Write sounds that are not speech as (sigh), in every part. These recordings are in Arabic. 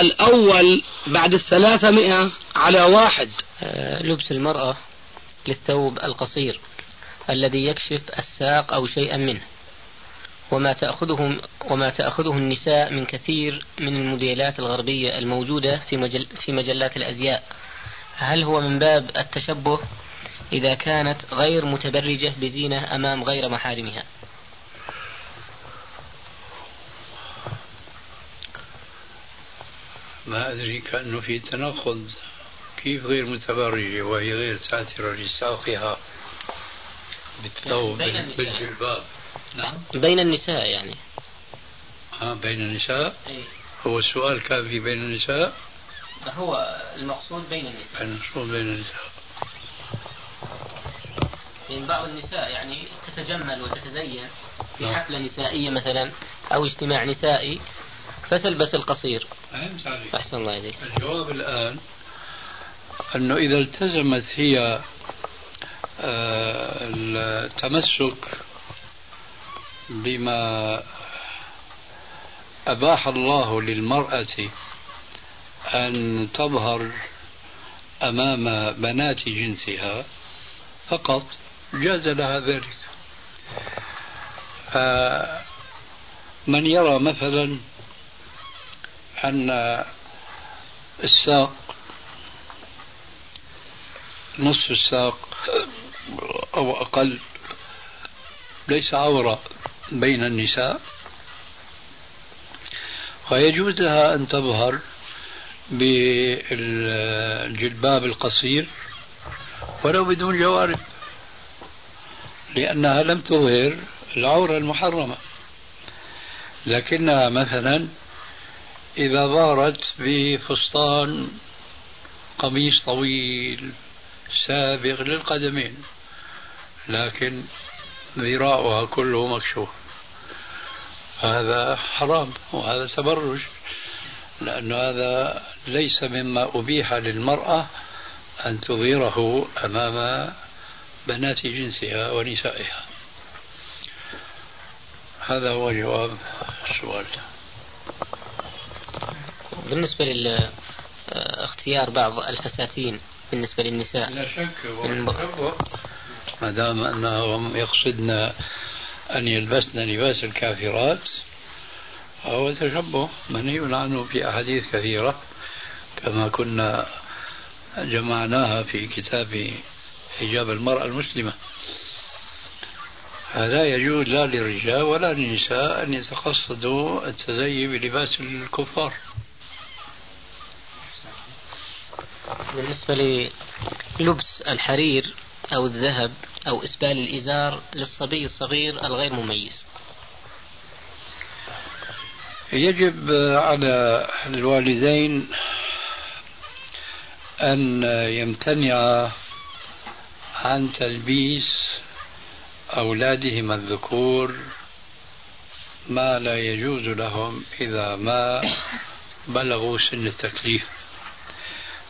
الأول بعد الثلاثمائة على واحد. آه، لبس المرأة للثوب القصير الذي يكشف الساق أو شيئا منه. وما تأخذه وما تأخذه النساء من كثير من الموديلات الغربية الموجودة في مجل في مجلات الأزياء. هل هو من باب التشبه؟ إذا كانت غير متبرجة بزينة أمام غير محارمها. ما أدري كأنه في تناقض. كيف غير متبرجة وهي غير ساترة لساقها بالثوب بالجلباب نعم. بين النساء يعني. آه بين النساء؟ أي. هو السؤال كان في بين النساء؟ هو المقصود بين النساء. المقصود بين النساء. يعني بعض النساء يعني تتجمل وتتزين في نعم. حفلة نسائية مثلا أو اجتماع نسائي فتلبس القصير. فهمت عليك أحسن الله إليك. الجواب الآن أنه إذا التزمت هي آه، التمسك بما أباح الله للمرأة أن تظهر أمام بنات جنسها فقط جاز لها ذلك. فمن يرى مثلا أن الساق نصف الساق أو أقل ليس عورة بين النساء فيجوز لها أن تظهر بالجلباب القصير ولو بدون جوارب لأنها لم تظهر العورة المحرمة. لكنها مثلا إذا ظهرت بفستان قميص طويل سابغ للقدمين لكن ذراعها كله مكشوف. هذا حرام وهذا تبرج لأن هذا ليس مما أبيح للمرأة أن تظهره أمام بنات جنسها ونسائها. هذا هو جواب السؤال. بالنسبة لاختيار بعض الفساتين بالنسبة للنساء. لا شك ما دام أنهم يقصدن أن يلبسن لباس الكافرات فهو تشبه منهي عنه في أحاديث كثيرة كما كنا جمعناها في كتاب حجاب المرأة المسلمة. فلا يجوز لا للرجال ولا للنساء أن يتقصدوا التزيي بلباس الكفار. بالنسبة للبس الحرير أو الذهب أو إسبال الإزار للصبي الصغير الغير مميز. يجب على الوالدين أن يمتنعا عن تلبيس أولادهم الذكور ما لا يجوز لهم إذا ما بلغوا سن التكليف.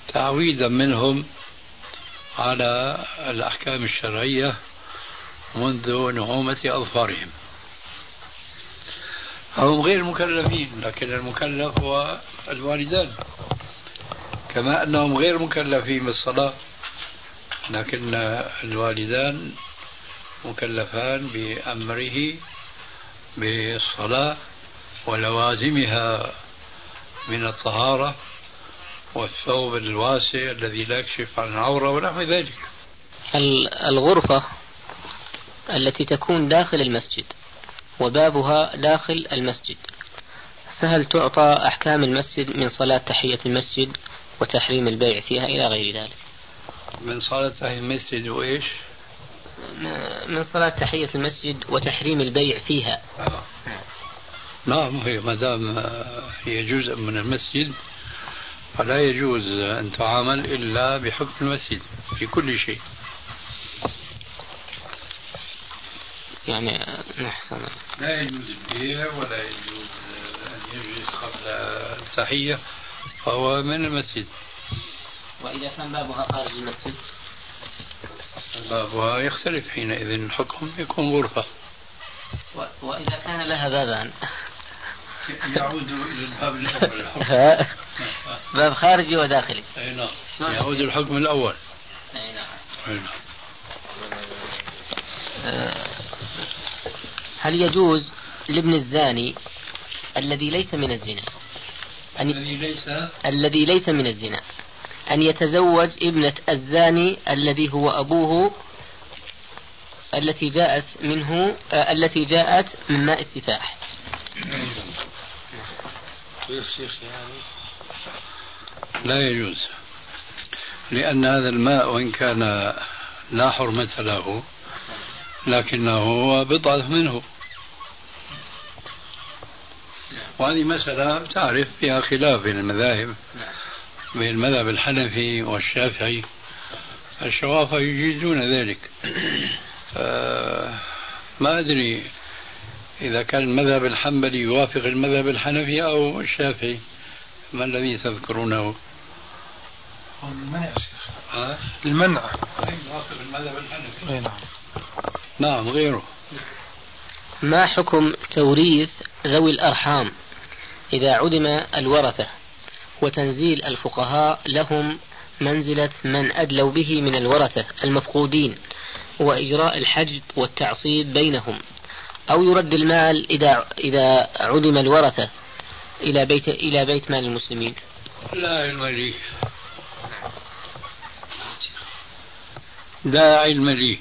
تعويدا منهم على الأحكام الشرعية منذ نعومة أظفارهم. هم غير مكلفين لكن المكلف هو الوالدان. كما أنهم غير مكلفين بالصلاة لكن الوالدان مكلفان بأمره بالصلاة ولوازمها من الطهارة والثوب الواسع الذي لا يكشف عن العورة ونحو ذلك. الغرفة التي تكون داخل المسجد وبابها داخل المسجد. فهل تعطى أحكام المسجد من صلاة تحية المسجد وتحريم البيع فيها إلى غير ذلك؟ من صلاة تحية المسجد وإيش؟ من صلاة تحية المسجد وتحريم البيع فيها. آه. نعم هي ما دام هي جزء من المسجد فلا يجوز أن تعامل إلا بحكم المسجد في كل شيء. يعني نحسن. لا يجوز البيع ولا يجوز أن يجلس قبل التحية فهو من المسجد. وإذا كان بابها خارج المسجد؟ بابها يختلف حينئذ الحكم يكون غرفة. و... وإذا كان لها بابان يعود إلى الباب الأول. (laughs) باب خارجي وداخلي. أي نعم. يعود الحكم الأول. أي نعم. أي نعم. آه، هل يجوز لابن الزاني الذي ليس من الزنا؟ الذي ليس؟ الذي ليس من الزنا. أن يتزوج ابنة الزاني الذي هو أبوه التي جاءت منه آه التي جاءت من ماء السفاح. لا يجوز لأن هذا الماء وإن كان لا حرمة له لكنه هو بضعة منه. وهذه مسألة تعرف فيها خلاف بين المذاهب. بين المذهب الحنفي والشافعي الشوافع يجيزون ذلك. ما أدري إذا كان المذهب الحنبلي يوافق المذهب الحنفي أو الشافعي. ما الذي تذكرونه؟ المنع شيخ. المنع. يوافق المذهب الحنفي. أي نعم. نعم غيره. ما حكم توريث ذوي الأرحام إذا عدم الورثة؟ وتنزيل الفقهاء لهم منزلة من أدلوا به من الورثة المفقودين وإجراء الحجب والتعصيب بينهم أو يرد المال إذا إذا عدم الورثة إلى بيت إلى بيت مال المسلمين. لا علم لي. لا علم لي.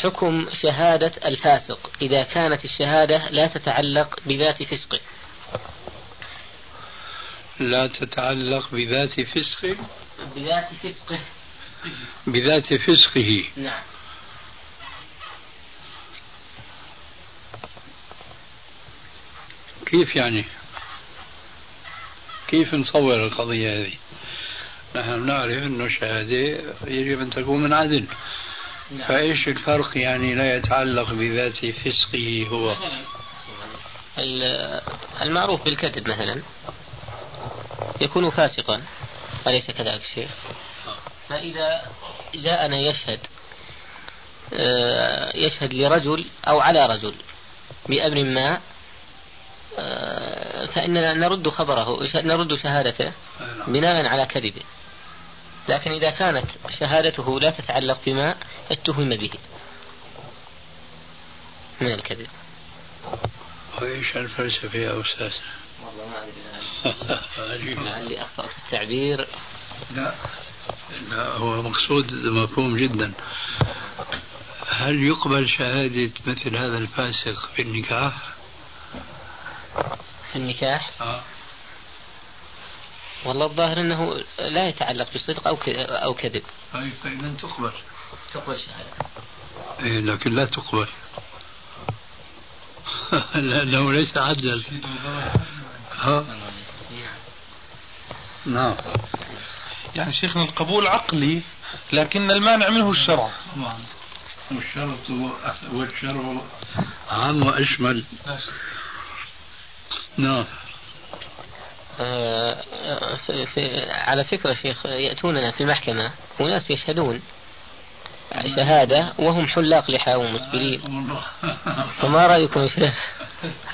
حكم شهادة الفاسق إذا كانت الشهادة لا تتعلق بذات فسقه. لا تتعلق بذات فسقه بذات فسقه بذات فسقه. نعم. كيف يعني؟ كيف نصور القضية هذه؟ نحن نعرف أنه الشهادة يجب أن تكون من عدل. نعم. فإيش الفرق يعني لا يتعلق بذات فسقه هو؟ المعروف بالكذب مثلا. يكون فاسقا. أليس كذلك الشيخ فإذا جاءنا يشهد آه، يشهد لرجل أو على رجل بأمر ما آه، فإننا نرد خبره نرد شهادته بناء على كذبه. لكن إذا كانت شهادته لا تتعلق بما اتهم به من الكذب. وإيش الفلسفة يا أستاذ؟ والله ما أدري (laughs) لعلي أخطأت التعبير لا لا هو مقصود مفهوم جدا هل يقبل شهادة مثل هذا الفاسق في النكاح؟ في النكاح؟ آه. والله الظاهر إنه لا يتعلق بصدق أو أو كذب. طيب فاذا تقبل. تقبل شهادة. إيه لكن لا تقبل. لأنه ليس عدلا. ها؟ نعم. يعني شيخنا القبول عقلي لكن المانع منه الشرع. والشرط والشرع عام وأشمل. نعم. آه، في في على فكرة شيخ يأتوننا في المحكمة وناس يشهدون شهادة وهم حلاق لحى ومسبلين فما رأيكم شيخ؟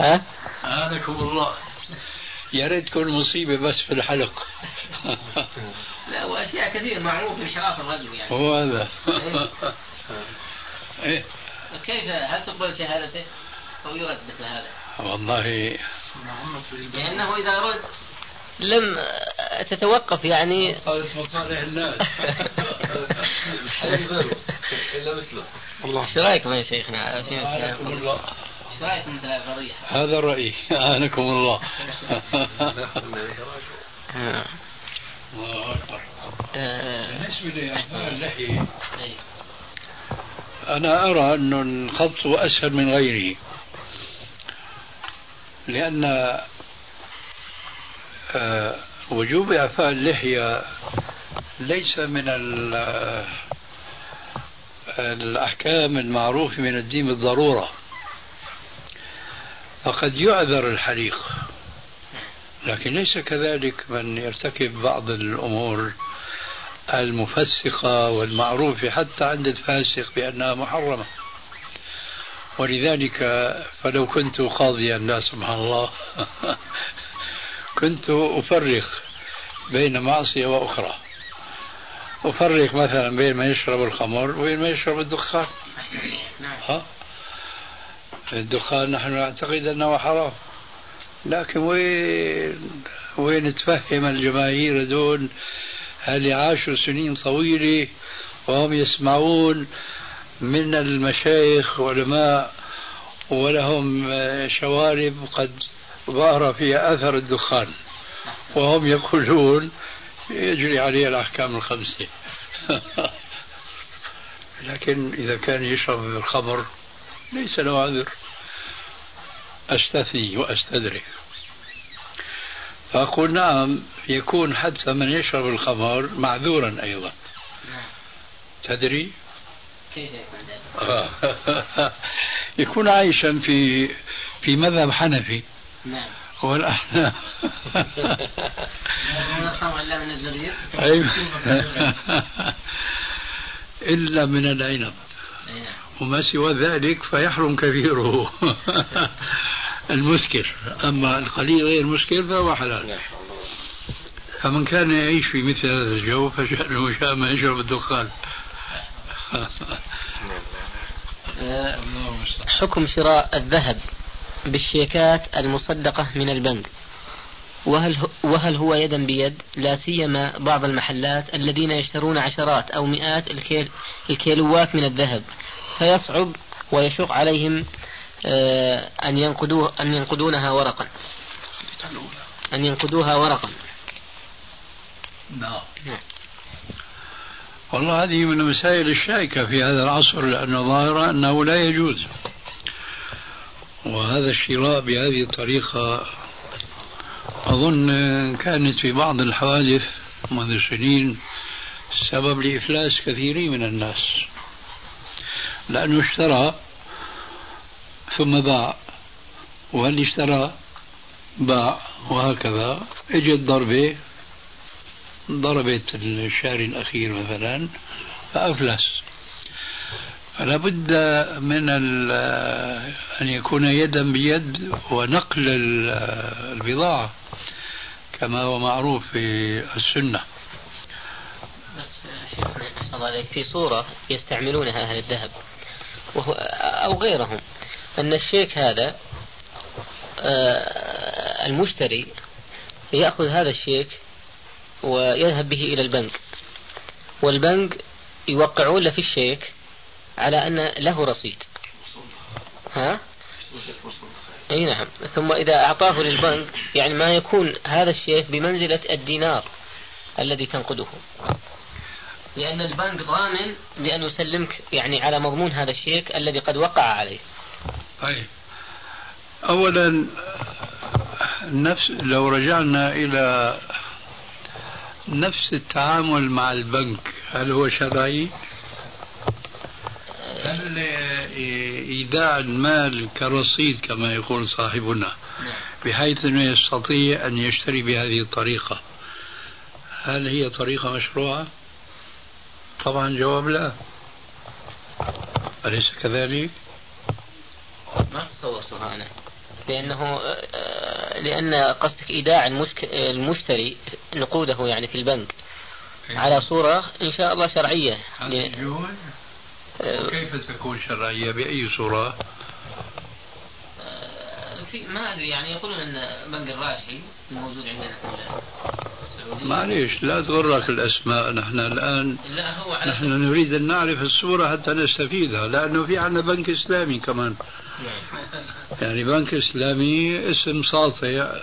ها؟ أعانكم الله يا ريت تكون مصيبة بس في الحلق لا وأشياء كثير معروف من شرف الرجل يعني هو هذا إيه؟ كيف هل تقبل شهادته أو يرد مثل هذا؟ والله لأنه إذا رد لم تتوقف يعني. (laughs) مصالح الناس. الا مثله إيش رأيكم يا شيخنا؟ إيش رأيكم؟ هذا الرأي؟ اعانكم الله. الله أكبر. بالنسبة اللحية أنا أرى انه الخط أسهل من غيره آه، وجوب إعفاء اللحية ليس من الأحكام المعروفة من الدين بالضرورة. فقد يعذر الحريق. لكن ليس كذلك من يرتكب بعض الأمور المفسقة والمعروفة حتى عند الفاسق بأنها محرمة. ولذلك فلو كنت قاضيا لا سبحان الله. (laughs) كنت أفرق بين معصية وأخرى. أفرق مثلا بين ما يشرب الخمر وبين ما يشرب الدخان. ها؟ الدخان نحن نعتقد أنه حرام. لكن وين وين تفهم الجماهير دول اللي عاشوا سنين طويلة وهم يسمعون من المشايخ علماء ولهم شوارب قد ظهر فيها أثر الدخان وهم يقولون يجري عليه الأحكام الخمسة. (laughs) لكن إذا كان يشرب الخمر ليس له عذر. أستثني وأستدرك. فأقول نعم يكون حتى من يشرب الخمر معذورا أيضا. تدري؟ (laughs) يكون عايشا في في مذهب حنفي. نعم. والأحناف أيوة. إلا من العنب. وما سوى ذلك فيحرم كبيره المسكر أما القليل غير المسكر فهو حلال. فمن كان يعيش في مثل هذا الجو فشأنه شاء ما يشرب الدخان. حكم شراء الذهب. بالشيكات المصدقة من البنك. وهل وهل هو يدا بيد؟ لا سيما بعض المحلات الذين يشترون عشرات أو مئات الكيل الكيلوات من الذهب. فيصعب ويشق عليهم آه، أن ينقدوه أن ينقدونها ورقا. أن ينقدوها ورقا. نعم. والله هذه من المسائل الشائكة في هذا العصر لأنه ظاهرة أنه لا يجوز. وهذا الشراء بهذه الطريقة أظن كانت في بعض الحوادث منذ سنين سبب لإفلاس كثيرين من الناس. لأنه اشترى ثم باع واللي اشترى باع وهكذا اجت ضربة ضربت الشهر الأخير مثلا فأفلس. فلا بد من أن يكون يدا بيد ونقل البضاعة كما هو معروف في السنة. بس شيخنا في صورة يستعملونها أهل الذهب وهو أو غيرهم. أن الشيك هذا آه، المشتري يأخذ هذا الشيك ويذهب به إلى البنك والبنك يوقعون له في الشيك على أن له رصيد. ها؟ أي نعم. ثم إذا أعطاه للبنك يعني ما يكون هذا الشيك بمنزلة الدينار الذي تنقده. لأن البنك ضامن بأن يسلمك يعني على مضمون هذا الشيك الذي قد وقع عليه. طيب. اولا نفس لو رجعنا إلى نفس التعامل مع البنك هل هو شرعي؟ هل إيداع المال كرصيد كما يقول صاحبنا بحيث أنه يستطيع أن يشتري بهذه الطريقة هل هي طريقة مشروعة؟ طبعا جواب لا أليس كذلك؟ ما تصورتها أنا لأنه لأن قصدك إيداع المشتري نقوده يعني في البنك إيه. على صورة إن شاء الله شرعية كيف تكون شرعية بأي صورة؟ آه، في ما أدري يعني يقولون إن بنك الراجحي موجود عندنا في معليش لا تغرك الأسماء نحن الان لا هو نحن نريد أن نعرف الصورة حتى نستفيدها لأنه في عندنا بنك إسلامي كمان نعم. يعني بنك إسلامي اسم ساطع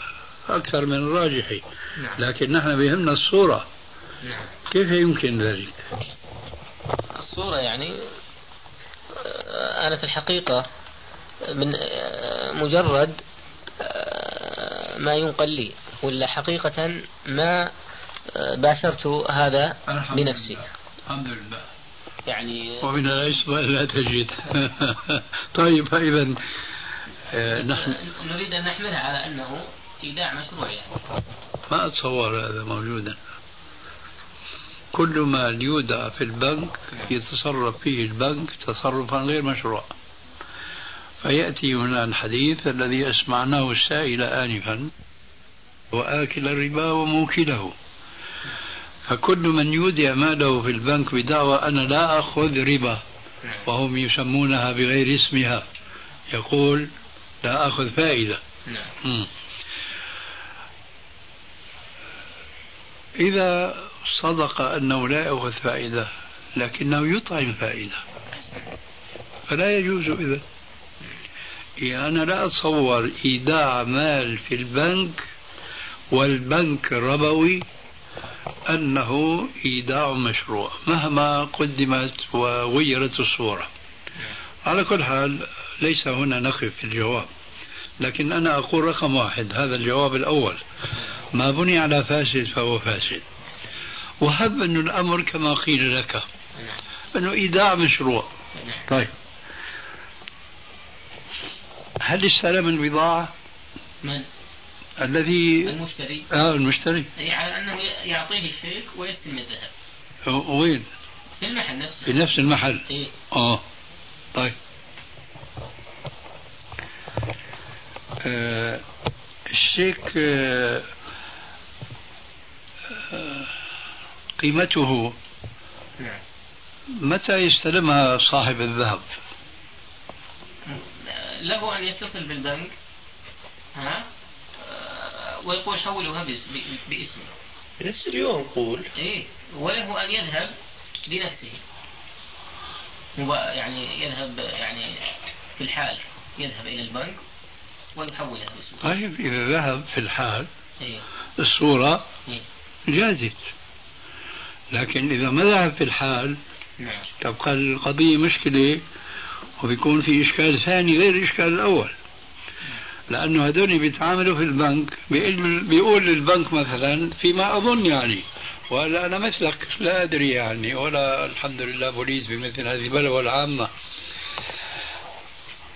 أكثر من الراجحي نعم. لكن نحن بيهمنا الصورة نعم. كيف يمكن ذلك؟ الصورة يعني أنا في الحقيقة من مجرد ما ينقل لي ولا حقيقة ما باشرت هذا الحمد بنفسي. لله. الحمد لله. يعني ومن العصمة لا تجد. (laughs) طيب فإذا آه، نحن نريد أن نحملها على أنه إيداع مشروع يعني. ما أتصور هذا موجودا. كل ما يودع في البنك يتصرف فيه البنك تصرفا غير مشروع. فيأتي هنا الحديث الذي أسمعناه السائل آنفا وآكل الربا وموكله. فكل من يودع ماله في البنك بدعوى أنا لا أخذ ربا وهم يسمونها بغير اسمها. يقول لا أخذ فائدة. نعم. إذا صدق أنه لا يأخذ فائدة لكنه يطعم فائدة. فلا يجوز إذا يعني أنا لا أتصور إيداع مال في البنك والبنك ربوي أنه إيداع مشروع مهما قدمت وغيرت الصورة. على كل حال ليس هنا نقف في الجواب لكن أنا أقول رقم واحد هذا الجواب الأول. ما بني على فاسد فهو فاسد. وهب أن الأمر كما قيل لك. أنه إيداع مشروع. طيب. هل استلم البضاعة من؟ الذي المشتري. آه المشتري. أي على أنه يعطيه الشيك ويستلم الذهب. وين؟ في المحل نفسه. في نفس المحل. إيه. آه. طيب. آه الشيك آه آه قيمته. نعم. متى يستلمها صاحب الذهب؟ له أن يتصل بالبنك ها؟ آه، ويقول حولها باسمه. نفس اليوم قول. إيه وله أن يذهب بنفسه. يعني يذهب يعني في الحال يذهب إلى البنك ويحولها باسمه. طيب إذا ذهب في الحال إيه. الصورة إيه. جازت. لكن إذا ما ذهب في الحال نعم. تبقى القضية مشكلة وبيكون في إشكال ثاني غير الإشكال الأول. لأنه هذول بيتعاملوا في البنك بيقول, بيقول للبنك مثلا فيما أظن يعني ولا أنا مثلك لا أدري يعني ولا الحمد لله بوليس بمثل هذه البلوى العامة.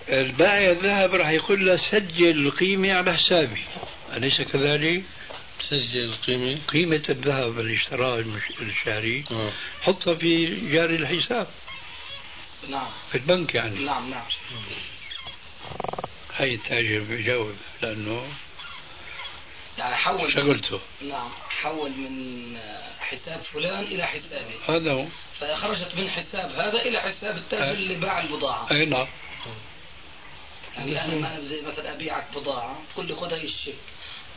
البائع الذهب راح يقول له سجل القيمة على حسابي. أليس كذلك؟ سجل القيمة قيمة الذهب اللي اشتراه المش- الشاري آه. حطها في جاري الحساب. نعم. في البنك يعني. نعم نعم. هاي التاجر بيجاوب لأنه يعني حول شغلته نعم حول من حساب فلان إلى حسابي هذا هو. فخرجت من حساب هذا إلى حساب التاجر أه. اللي باع البضاعة. أي نعم. يعني أنا ما أنا زي مثلا أبيعك بضاعة تقول لي خذ هاي الشيك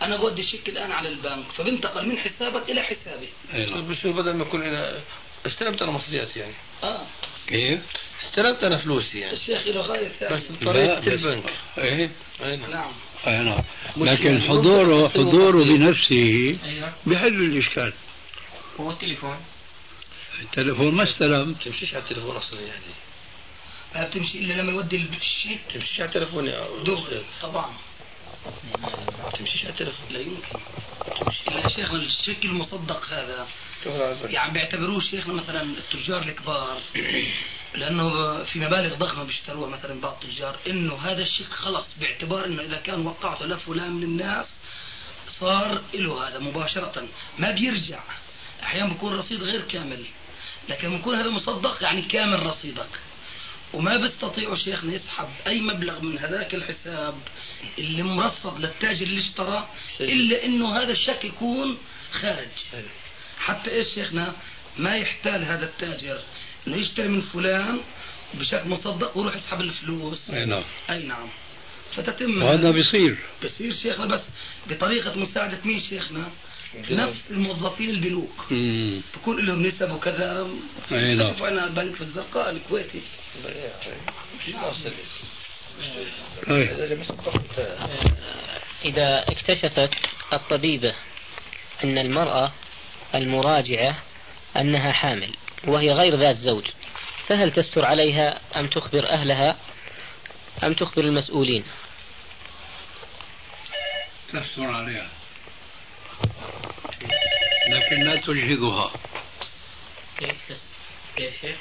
أنا بودي الشيك الآن على البنك فبنتقل من حسابك إلى حسابي. أي نعم. بس بدل ما يكون أنا استلمت أنا مصرياتي يعني. آه. كيف؟ استلمت أنا فلوسي يعني. الشيخ له غاية ثانية. بس بس- البنك. إيه؟ أي نعم. نعم. أي نعم. لكن حضوره حضوره. بنفسه أيوه. بيحل الإشكال. هو التليفون. التليفون ما استلم. تمشيش على التليفون أصلا يعني. ما بتمشي إلا لما يودي الشيك. تمشيش على التليفون يا دغري طبعا. تمشيش على لا يمكن. إلا شيخنا الشيك المصدق هذا. يعني بيعتبروه شيخنا مثلا التجار الكبار لأنه في مبالغ ضخمة بيشتروها مثلا بعض التجار إنه هذا الشيك خلص باعتبار إنه إذا كان وقعته لفلان من الناس صار له هذا مباشرة. ما بيرجع. أحيانا بيكون رصيد غير كامل. لكن بيكون هذا مصدق يعني كامل رصيدك. وما بيستطيعوا شيخنا يسحب أي مبلغ من هذاك الحساب اللي مرصد للتاجر اللي اشترى إلا إنه هذا الشك يكون خارج. حتى إيش شيخنا؟ ما يحتال هذا التاجر إنه يشتري من فلان بشكل مصدق ويروح يسحب الفلوس. أي نعم. أي نعم. فتتم وهذا بيصير. بصير شيخنا بس بطريقة مساعدة مين شيخنا؟ نفس الموظفين البنوك. بكون لهم نسب وكذا. نعم. شوف أنا بنك في الزرقاء الكويتي. طيب إذا اكتشفت الطبيبة أن المرأة المراجعة أنها حامل وهي غير ذات زوج فهل تستر عليها أم تخبر أهلها أم تخبر المسؤولين؟ تستر عليها. لكن لا تجهضها كيف كيف شيخ؟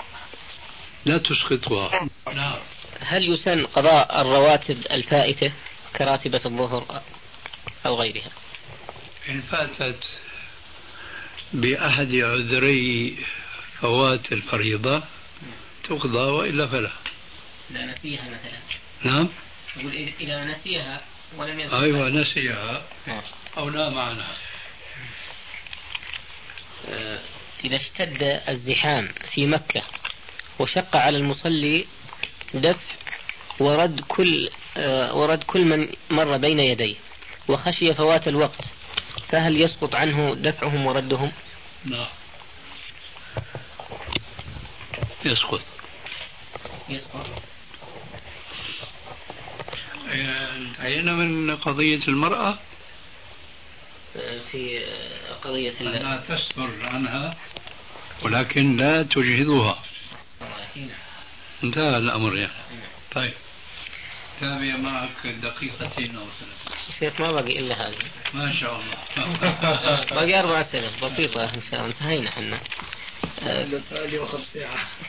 لا تسقطها. نعم هل يسن قضاء الرواتب الفائتة كراتبة الظهر أو غيرها؟ إن فاتت بأحد عذري فوات الفريضة تقضى وإلا فلا. لا نسيها مثلا. نعم؟ إذا نسيها ولم يذكر. أيوة نسيها. نعم. أو نام عنها إذا اشتد الزحام في مكة وشق على المصلي دفع ورد كل آه، ورد كل من مر بين يديه وخشي فوات الوقت فهل يسقط عنه دفعهم وردهم؟ نعم. يسقط. يسقط. انتهينا من قضية المرأة؟ آه، في قضية أنها تستر عنها ولكن لا تجهضها انتهى الأمر يعني. طيب. تابع معك دقيقتين أو ثلاث شيخ ما باقي إلا هذه. ما شاء الله. (laughs) باقي أربع أسئلة. بسيطة إن شاء الله. انتهينا إحنا.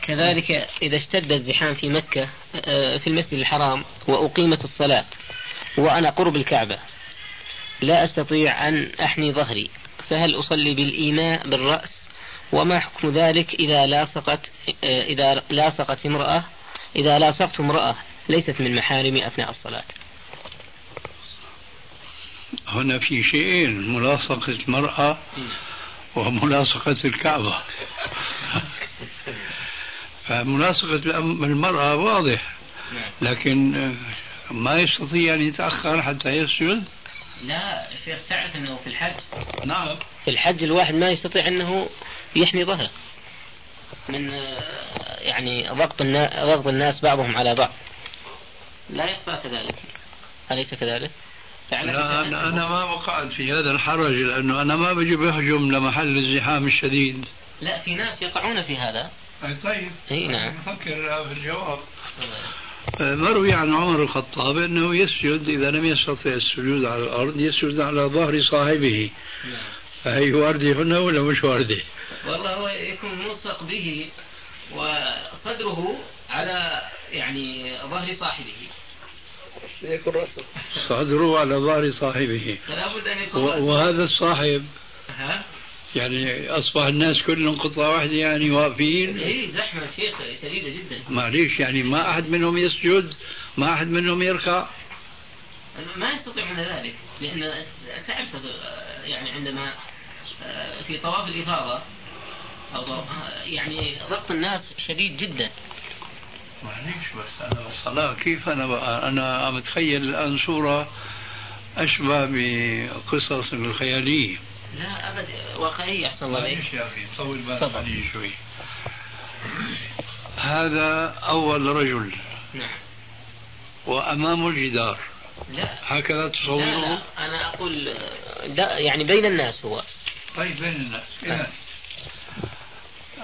كذلك إذا اشتد الزحام في مكة آه، في المسجد الحرام وأقيمت الصلاة وأنا قرب الكعبة لا أستطيع أن أحني ظهري فهل أصلي بالإيماء بالرأس؟ وما حكم ذلك إذا لاصقت إذا لاصقت امرأة؟ إذا لاصقت امرأة ليست من محارمي أثناء الصلاة. هنا في شيئين ملاصقة المرأة وملاصقة الكعبة. فملاصقة المرأة واضح لكن ما يستطيع أن يتأخر حتى يسجد؟ لا شيخ تعرف أنه في الحج؟ نعم. في الحج الواحد ما يستطيع أنه يحني ظهره. من يعني ضغط الناس, ضغط الناس بعضهم على بعض. لا يخفى كذلك. أليس كذلك؟ لا أنا, أنا ما وقعت في هذا الحرج لأنه أنا ما بجي بهجم لمحل الزحام الشديد. لا في ناس يقعون في هذا. أي طيب. إي نعم. بفكر في الجواب. مروي عن عمر الخطاب أنه يسجد إذا لم يستطع السجود على الأرض يسجد على ظهر صاحبه نعم. فهي واردة هنا ولا مش واردة؟ والله هو يكون ملصق به وصدره على يعني ظهر صاحبه يكون راسه صدره على ظهر صاحبه فلا بد أن يكون وهذا الصاحب ها؟ يعني أصبح الناس كلهم قطعه واحدة يعني واقفين. اي زحمة شيخ شديده جدا. معليش يعني ما أحد منهم يسجد ما أحد منهم يركع. ما يستطيعون ذلك لأن تعرف يعني عندما آه، في طواف الإفاضة أو يعني ضغط الناس شديد جدا. معليش بس أنا بالصلاه كيف؟ أنا بقى أنا متخيل الآن صورة أشبه بقصص الخياليه لا أبد. واقعية أحسن الله عليك. يا أخي طول بالك شوي. هذا أول رجل. نعم. وامامه الجدار. لا. هكذا تصوره؟ لا, لا. أنا أقول يعني بين الناس هو. طيب بين الناس. نعم.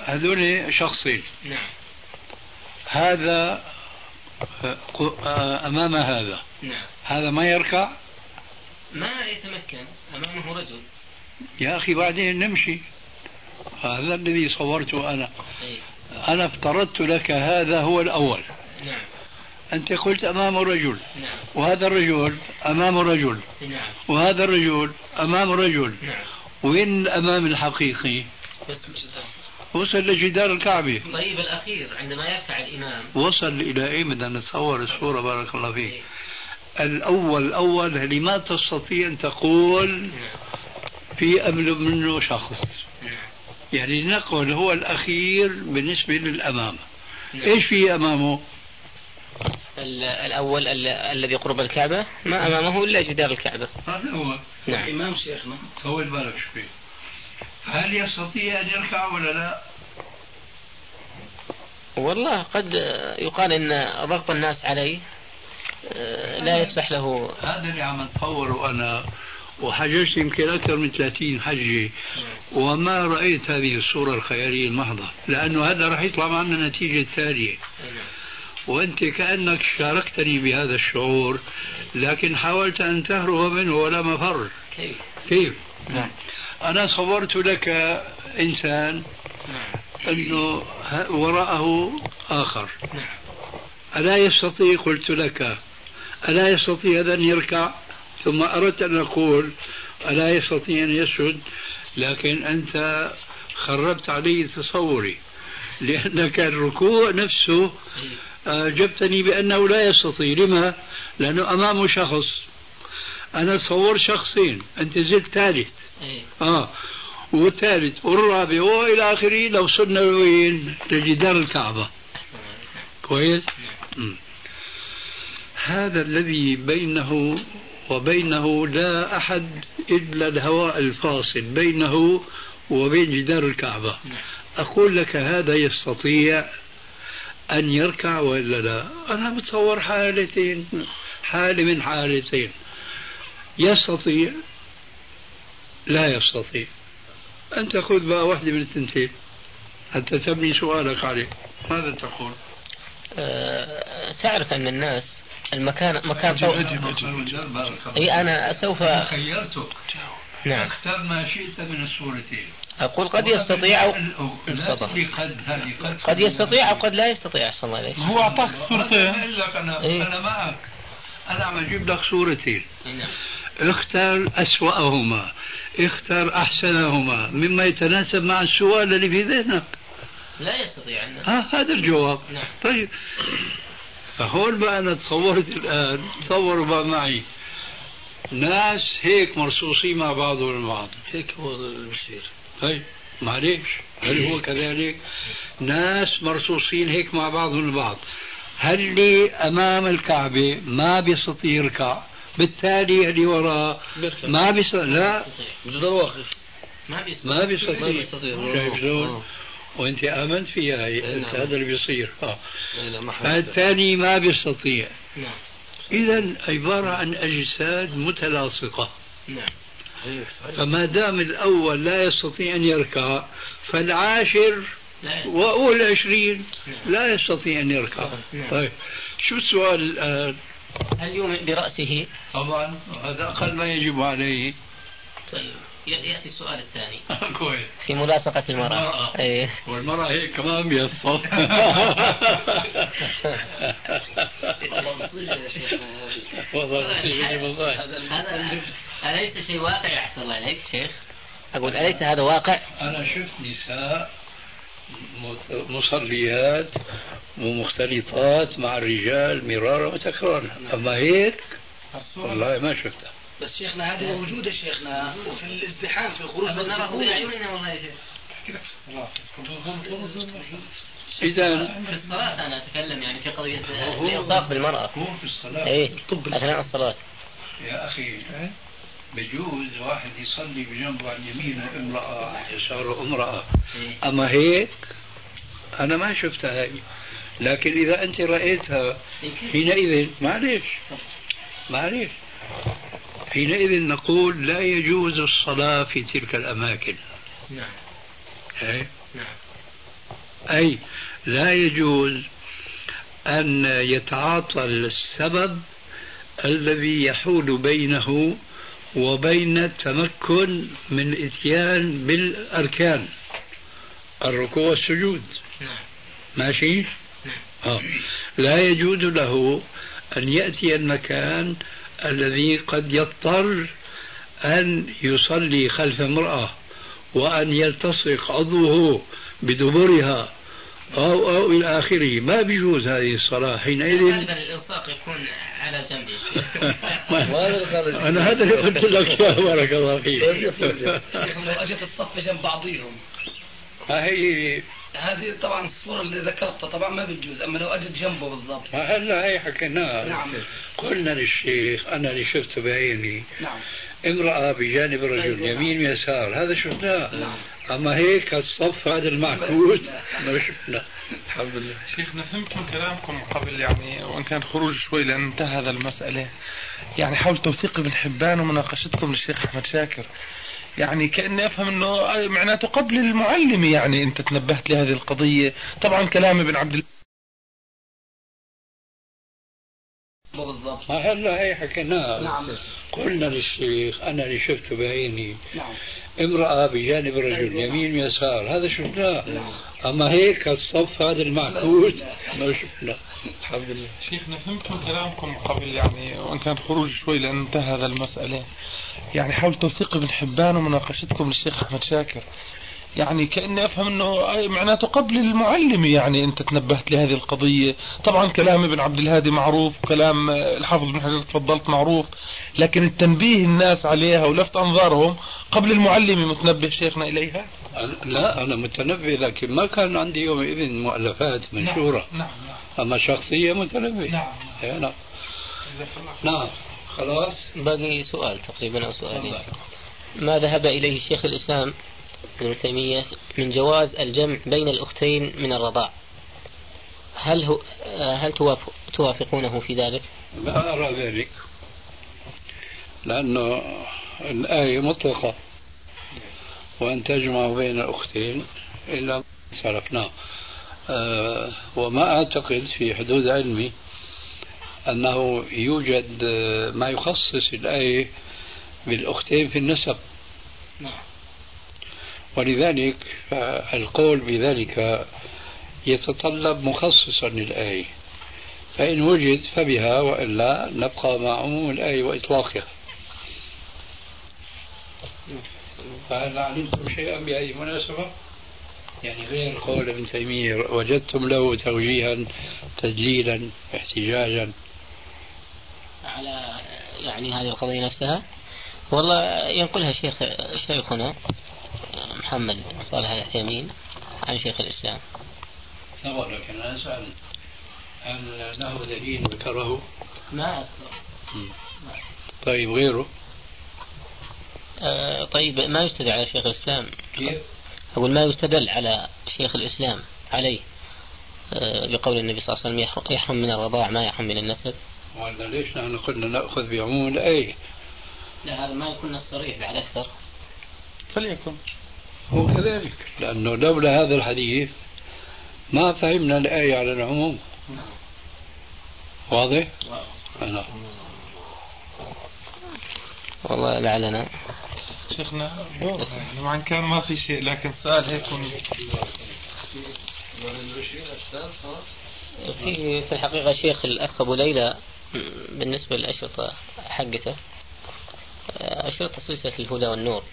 هذول شخصين. نعم. هذا أمام هذا. نعم. هذا ما يركع؟ ما يتمكن. أمامه رجل. يا أخي بعدين نمشي. هذا الذي صورته أنا. أي. أنا افترضت لك هذا هو الأول. نعم. أنت قلت أمام رجل. نعم. وهذا الرجل أمام رجل. نعم. وهذا الرجل أمام رجل. نعم. وين الأمام الحقيقي؟ وصل لجدار الكعبة طيب الأخير عندما يركع الإمام. وصل إلى إيه؟ بدنا نتصور الصورة بارك الله فيك. الأول الأول اللي ما تستطيع أن تقول في قبل منه شخص. يعني نقول هو الأخير بالنسبة للأمام إيش في أمامه؟ الأول الذي قرب الكعبة. ما أمامه إلا جدار الكعبة. هذا هو. نعم. الإمام شيخنا طول بالك شوي هل يستطيع أن يركع ولا لا؟ والله قد يقال إن ضغط الناس عليه آه، لا يفسح له. هذا اللي عم اتصوره أنا. وحججت يمكن أكثر من 30 حجه وما رأيت هذه الصورة الخيالية المحضه لأنه هذا راح يطلع معنا النتيجة التالية. وأنت كأنك شاركتني بهذا الشعور لكن حاولت أن تهرب منه ولا مفر. كيف؟ كيف؟ نعم. أنا صورت لك إنسان أنه وراءه آخر. ألا يستطيع؟ قلت لك. ألا يستطيع هذا أن يركع؟ ثم أردت أن أقول ألا يستطيع أن يسجد لكن أنت خربت علي تصوري لأنك الركوع نفسه أجبتني بأنه لا يستطيع. لما؟ لأنه أمامه شخص. أنا تصور شخصين أنت زلت ثالث. إيه. آه والثالث والرابع وإلى آخره لو صرنا وين؟ لجدار الكعبة. كويس؟ مم. هذا الذي بينه وبينه لا أحد إلا الهواء الفاصل بينه وبين جدار الكعبة. أقول لك هذا يستطيع أن يركع وإلا لا؟ أنا بتصور حالتين حالة من حالتين. يستطيع؟ لا يستطيع. أنت خذ بقى واحدة من التنتين. حتى تبني سؤالك عليه. ماذا تقول؟ أه تعرف أن الناس المكان مكان أجب أجب أجب أي أنا سوف خيرتك. نعم. اختر ما شئت من الصورتين. أقول قد يستطيع أو لا تقولي قد هذه قد قد يستطيع أو قد لا يستطيع أحسن الله عليك هو أعطاك صورتين. أنا إيه. أنا معك. أنا عم أجيب لك صورتين. نعم. اختر أسوأهما. اختر أحسنهما. مما يتناسب مع السؤال اللي في ذهنك. لا يستطيع أن ها هذا الجواب. نعم. طيب. فهون بقى أنا تصورت الآن تصوروا بقى معي. ناس هيك مرصوصين مع بعضهم البعض هيك هو اللي بصير. طيب معليش. هل هو كذلك؟ ناس مرصوصين هيك مع بعضهم البعض هل اللي أمام الكعبة؟ ما بيستطيع يركع بالتالي اللي وراه. ما بيستطيع لا. بده واقف ما بيستطيع. ما بيستطيع. وانت آمنت فيها هي إيه قلت نعم. هذا اللي بيصير. آه. إيه لا، ما حد- فالثاني ما بيستطيع. نعم. اذا عبارة عن أجساد متلاصقة. نعم. فما دام الأول لا يستطيع أن يركع فالعاشر لا. يستطيع والعشرين لا يستطيع أن يركع. نعم. طيب. شو السؤال الآن؟ هل يومئ برأسه؟ طبعا هذا أقل ما يجب عليه. طيب ي- يأتي السؤال الثاني. (laughs) كويس. في ملاصقة المرأة. المرأة. إيه. والمرأة هيك كمان (laughs) والله. هذا أليس شيء واقع الله عليك شيخ؟ أقول أليس هذا واقع؟ أنا شفت نساء مصليات ومختلطات مع الرجال مرارا وتكرارا. أما هيك والله ما شفتها. بس شيخنا هذه موجودة شيخنا وفي الازدحام في الخروج من نراه. بأعيننا والله يا شيخ. إذا في الصلاة أنا أتكلم يعني في قضية الإلصاق بالمرأة. هو في الصلاة. إيه أثناء الصلاة. يا أخي بجوز واحد يصلي بجنبه عن يمينه امرأة. عن يساره امرأة. إيه. أما هيك؟ أنا ما شفتها هي. لكن إذا أنت رأيتها حينئذ معلش معلش حينئذ نقول لا يجوز الصلاة في تلك الأماكن. نعم. إيه؟ نعم. أي؟ لا يجوز أن يتعاطى السبب الذي يحول بينه وبين التمكن من الاتيان بالأركان. الركوع والسجود. نعم. ماشي؟ آه. لا يجوز له أن يأتي المكان الذي قد يضطر أن يصلي خلف امرأة وأن يلتصق عضوه بدبرها أو أو إلى آخره. ما بيجوز هذه الصلاة حينئذ؟ غالبا الإلصاق يكون على جنبي (laughs) أنا هذا اللي قلت لك يا بارك الله فيك. شيخنا لو أجت الصف جنب بعضيهم. هي هذه طبعا الصورة اللي ذكرتها طبعا ما بتجوز أما لو اجت جنبه بالضبط. ما هلا هي حكيناها نعم. قلنا للشيخ أنا اللي شفته بعيني. نعم. امرأة بجانب الرجل أيوة. يمين ويسار هذا شفناه. نعم. أما هيك الصف هذا المعكوس (laughs) ما شفنا الحمد لله. شيخنا فهمت من كلامكم قبل يعني وإن كان خروج شوي لأن انتهى هذا المسألة. يعني حول توثيق ابن حبان ومناقشتكم للشيخ أحمد شاكر. يعني كأني أفهم إنه معناته قبل المعلم يعني أنت تنبهت لهذه القضية. طبعا كلام ابن عبد مو بالضبط. ما هلا هي حكيناها نعم. قلنا للشيخ أنا اللي شفته بعيني. نعم. امرأة بجانب رجل يمين يسار هذا شفناه. أما هيك الصف هذا المعكوس ما شفنا الحمد لله. شيخنا فهمت من كلامكم قبل يعني وان كان خروج شوي لأن انتهى هذا المسألة. يعني حول توثيق ابن حبان ومناقشتكم للشيخ أحمد شاكر. يعني كأني أفهم إنه معناته قبل المعلم يعني أنت تنبهت لهذه القضية، طبعا كلام ابن عبد الهادي معروف وكلام الحافظ بن حجر تفضلت معروف، لكن التنبيه الناس عليها ولفت أنظارهم قبل المعلم متنبه شيخنا إليها؟ لا أنا متنبه لكن ما كان عندي يومئذ مؤلفات منشورة. نعم نعم, نعم. أما شخصية متنبه نعم نعم, نعم. نعم. خلاص. باقي سؤال تقريبا أو سؤالين. ما ذهب إليه الشيخ الإسلام ابن تيمية من جواز الجمع بين الأختين من الرضاع؟ هل هو هل توافقونه في ذلك؟ لا أرى ذلك. لأنه الآية مطلقة. وأن تجمع بين الأختين إلا صرفناه أه وما أعتقد في حدود علمي أنه يوجد ما يخصص الآية بالأختين في النسب. نعم. ولذلك القول بذلك يتطلب مخصصا للآية فإن وجد فبها وإلا نبقى مع عموم الآية وإطلاقها فهل علمتم شيئا بهذه المناسبة؟ يعني غير قول ابن تيمية وجدتم له توجيها تدليلا احتجاجا على يعني هذه القضية نفسها والله ينقلها شيخ شيخنا محمد صالح العثيمين عن شيخ الإسلام سواء لكن أنا أسأل هل له دليل ذكره؟ ما أذكر طيب غيره؟ آه طيب ما يستدل على شيخ الإسلام؟ كيف؟ أقول ما يستدل على شيخ الإسلام عليه آه بقول النبي صلى الله عليه وسلم يحرم من الرضاع ما يحرم من النسب. ولا ليش نحن قلنا نأخذ بعموم الآية؟ لا هذا ما يكون صريح بعد أكثر. فليكن. هو كذلك لأنه لولا هذا الحديث ما فهمنا الآية على العموم. واضح؟ نعم والله لعلنا. شيخنا يعني كان ما في شيء لكن سؤال هيك في في الحقيقة شيخ الأخ أبو ليلى بالنسبة للأشرطة حقته أشرطة سلسلة الهدى والنور.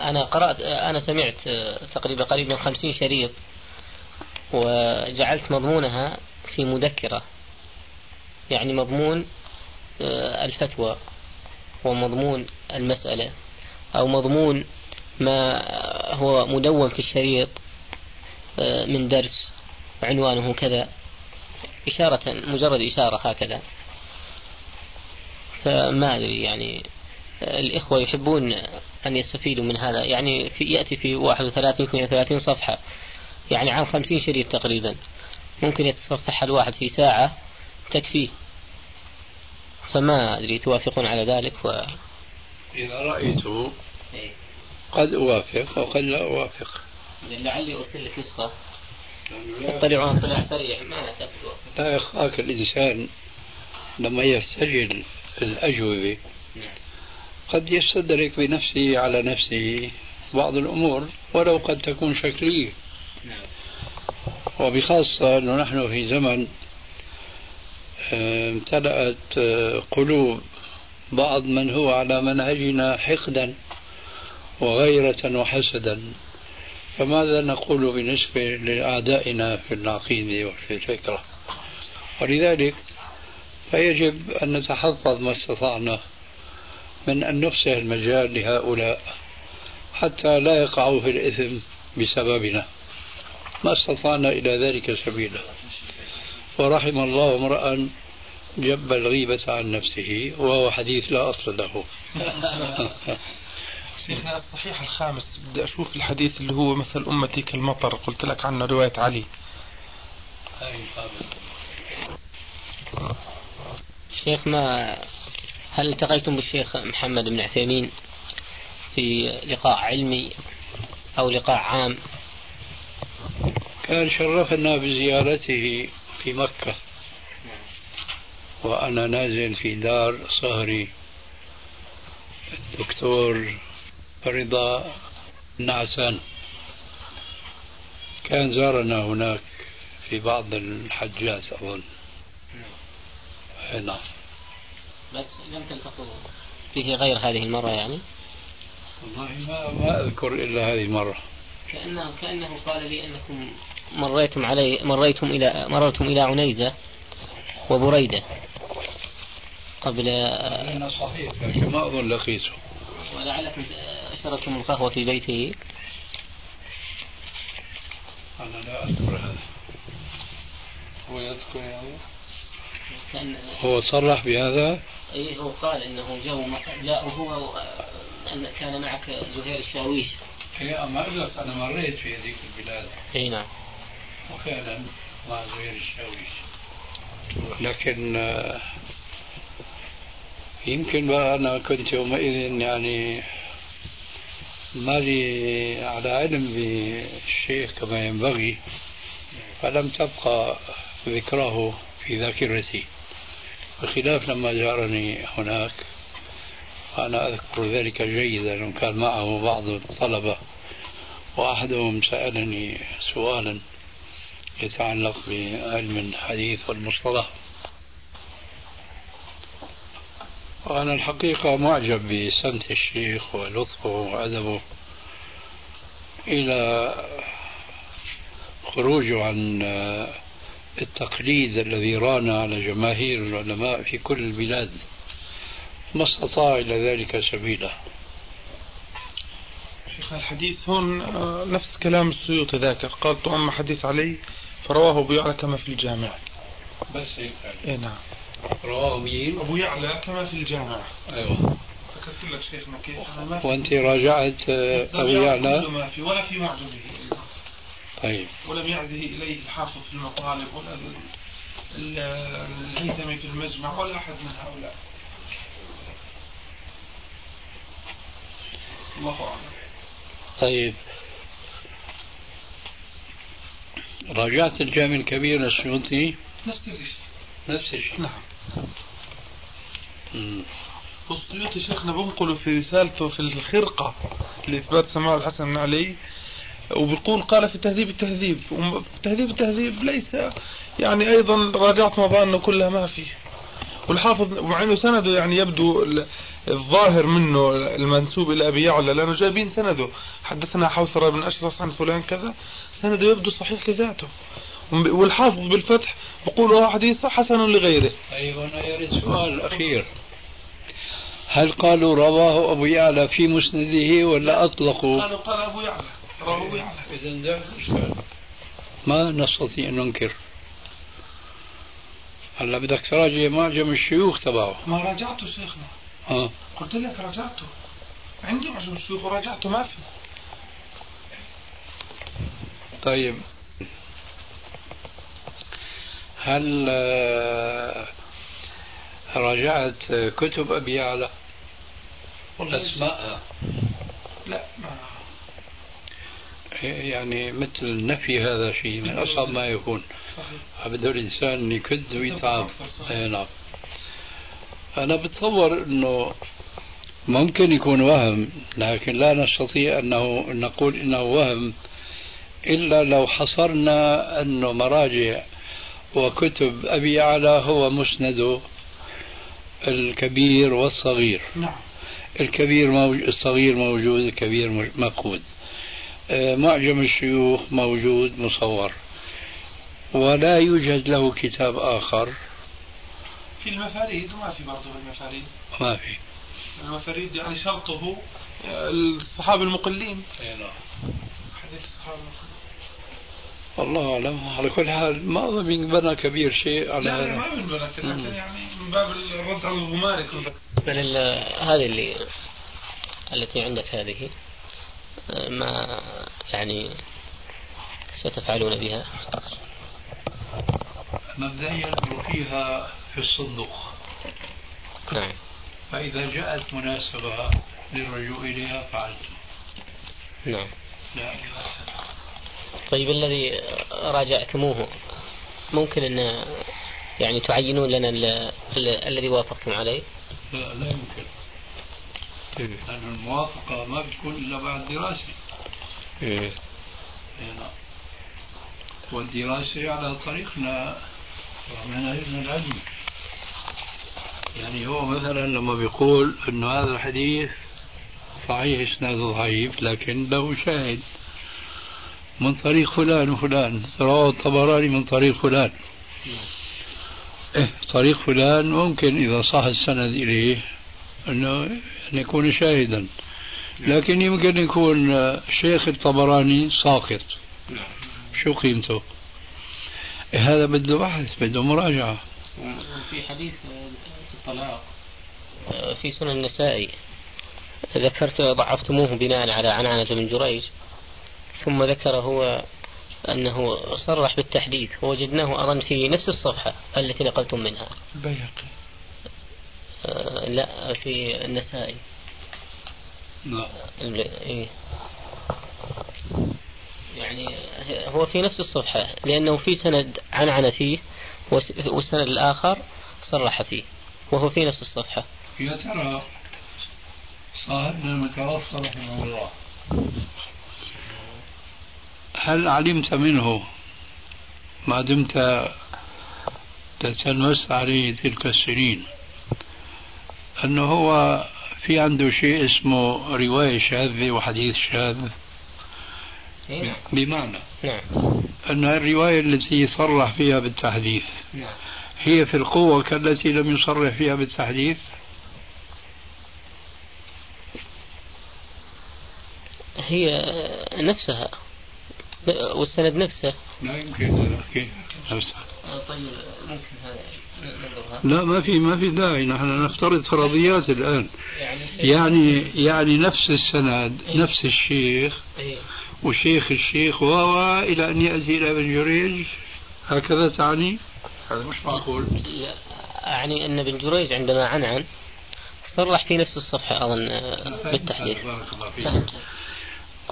أنا قرأت أنا سمعت تقريبا قريب من خمسين شريط وجعلت مضمونها في مذكرة. يعني مضمون الفتوى ومضمون المسألة أو مضمون ما هو مدون في الشريط آه، من درس عنوانه كذا. إشارة مجرد إشارة هكذا. فما أدري يعني الإخوة يحبون أن يستفيدوا من هذا. يعني في يأتي في 31 32 صفحة. يعني عن 50 شريط تقريبا. ممكن يتصفح الواحد في ساعة تكفيه. فما أدري توافقون على ذلك؟ و... إذا رأيته قد أوافق وقد لا أوافق. لعلي أرسل لك نسخة. تطلعون طلع سريع ما لا يخاك الإنسان لما يستجل الأجوبة. نعم. قد يستدرك بنفسه على نفسه بعض الأمور ولو قد تكون شكلية. وبخاصة أنه نحن في زمن امتلأت قلوب بعض من هو على منهجنا حقدا وغيرة وحسدا. فماذا نقول بالنسبة لأعدائنا في العقيدة وفي الفكرة؟ ولذلك فيجب أن نتحفظ ما استطعنا من أن نفسح المجال لهؤلاء حتى لا يقعوا في الإثم بسببنا. ما استطعنا إلى ذلك سبيلا. ورحم الله امرأ جب الغيبة عن نفسه وهو حديث لا أصل له. (laughs) شيخنا الصحيح الخامس بدي أشوف الحديث اللي هو مثل أمتي كالمطر قلت لك عنه رواية علي. شيخ ما هل التقيتم بالشيخ محمد بن عثيمين في لقاء علمي أو لقاء عام؟ كان شرفنا بزيارته في مكة. وأنا نازل في دار صهري. دكتور رضا نعسان كان زارنا هناك في بعض الحجات أظن. نعم. بس لم تلتقوا به غير هذه المرة يعني؟ والله ما, ما أذكر إلا هذه المرة كأنه كأنه قال لي أنكم مريتم علي مريتم إلى مررتم إلى عنيزة وبريدة. قبل صحيح لكن ما أظن لقيته. ولعلكم شربتم القهوة في بيته. أنا لا أذكر هذا. هو يذكر يعني؟ كان هو صرح بهذا؟ اي هو قال إنه جو جاء هو أن كان معك زهير الشاويش. اي ما أجلس؟ أنا مريت في هذيك البلاد. اي نعم. وفعلا مع زهير الشاويش. لكن آه، يمكن بقى أنا كنت يومئذ يعني ما لي على علم بالشيخ كما ينبغي فلم تبقى ذكراه في ذاكرتي. بخلاف لما زارني هناك أنا أذكر ذلك جيدا وكان معه بعض الطلبة وأحدهم سألني سؤالا يتعلق بعلم الحديث والمصطلح. وأنا الحقيقة معجب بسمت الشيخ ولطفه وأدبه إلى خروجه عن التقليد الذي ران على جماهير العلماء في كل البلاد ما استطاع إلى ذلك سبيلا شيخ الحديث هون آه، نفس كلام السيوطي ذاكر قال أما حديث علي فرواه أبو يعلى كما في الجامع. بس هيك. إيه نعم. رواه مين؟ أبو يعلى كما في الجامع. أيوه. ذكرت لك شيخنا كيف وأنت راجعت أبو يعلى؟ ما في ولا في معجمه طيب. ولم يعزه إليه الحافظ في المطالب ولا الهيثمي في المجمع ولا أحد من هؤلاء. الله أعلم. طيب. راجعت الجامع الكبير للسيوطي نفس الشيء نفس الشيء. نعم. والسيوطي شيخنا بنقله في رسالته في الخرقة لإثبات سماع الحسن بن علي وبيقول قال في تهذيب التهذيب. تهذيب التهذيب ليس يعني أيضا راجعت مظانه كلها ما فيه والحافظ مع إنه سنده يعني يبدو الظاهر منه المنسوب إلى أبي يعلى لأنه جايبين سنده. حدثنا حوثره بن أشرس عن فلان كذا سنده يبدو صحيح كذاته والحافظ بالفتح بقول هو حديث حسن لغيره. طيب يريد سؤال اخير هل قالوا رواه أبو يعلى في مسنده ولا أطلقوا؟ قالوا قال أبو يعلى. رواه أبو يعلى. اذا ما نستطيع أن ننكر. هلا بدك تراجع معجم الشيوخ تبعه. ما راجعته شيخنا. آه. قلت لك راجعته. عندي معجم الشيوخ وراجعته ما في. طيب. هل آه، راجعت كتب أبي يعلى؟ اسماءها لا ما يعني مثل نفي هذا شيء من أصعب ما يكون. بده الإنسان يكد ويتعب. أي نعم. أنا بتصور إنه ممكن يكون وهم لكن لا نستطيع أنه نقول إنه وهم إلا لو حصرنا انه مراجع وكتب أبي يعلى هو مسنده الكبير والصغير. نعم. الكبير موجود الصغير موجود الكبير مفقود آه، معجم الشيوخ موجود مصور. ولا يوجد له كتاب آخر. في المفاريد ما في برضه المفاريد ما في. المفاريد يعني شرطه الصحابة المقلين. أي نعم. حديث الصحابة المقلين. الله أعلم. على كل حال ما أظن ينبنى كبير شيء على لا ما بنبنى لكن يعني من باب الرد على الغماري بل هذه اللي التي عندك هذه ما يعني ستفعلون بها؟ مبدئيا فيها في الصندوق. نعم. فإذا جاءت مناسبة للرجوع إليها فعلت. نعم. لا طيب الذي راجعتموه ممكن أن يعني تعينون لنا الذي وافقتم عليه؟ لا لا يمكن لأن الموافقة ما بتكون إلا بعد دراسة إيه. إيه، نعم. والدراسة على طريقنا ومناهجنا العلم يعني هو مثلا لما بيقول إنه هذا الحديث صحيح إسناده ضعيف لكن له شاهد من طريق فلان وفلان. رواه الطبراني من طريق فلان. إيه طريق فلان ممكن إذا صح السند إليه أنه أن يكون شاهدا. لكن يمكن يكون شيخ الطبراني ساقط. شو قيمته؟ إيه هذا بده بحث بده مراجعة. في حديث الطلاق. في سنن النسائي. ذكرت ضعفتموه بناء على عنعنة بن جريج. ثم ذكر هو أنه صرح بالتحديث ووجدناه أظن في نفس الصفحة التي نقلتم منها. البيهقي. آه لا في النسائي. نعم إيه. يعني هو في نفس الصفحة لأنه في سند عنعن فيه والسند الآخر صرح فيه وهو في نفس الصفحة. يا ترى صاحبنا المتوفى رحمه الله. هل علمت منه ما دمت تتلمس عليه تلك السنين أنه هو في عنده شيء اسمه رواية شاذة وحديث شاذ نعم. بمعنى نعم أن الرواية التي صرح فيها بالتحديث نعم. هي في القوة كالتي لم يصرح فيها بالتحديث هي نفسها والسند نفسه. لا يمكن طيب ممكن هذا لا ما في ما في داعي. نحن نفترض فرضيات الآن. يعني يعني نفس السند نفس الشيخ. إيه. وشيخ الشيخ و إلى أن يأتي إلى ابن جريج. هكذا تعني؟ هذا مش معقول. لا أعني أن ابن جريج عندما عنعن صرح في نفس الصفحة أظن بالتحديث. بارك الله فيك.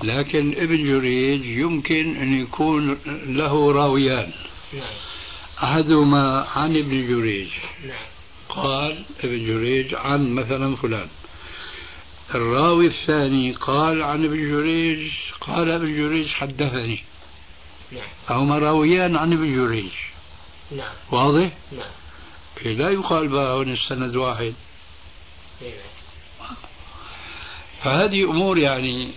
لكن ابن جريج يمكن أن يكون له راويان. نعم أحدهما عن ابن جريج. نعم قال ابن جريج عن مثلا فلان. الراوي الثاني قال عن ابن جريج قال ابن جريج حدثني. نعم فهما راويان عن ابن جريج. نعم واضح؟ نعم لا يقال بقى هون السند واحد. إيه. فهذه أمور يعني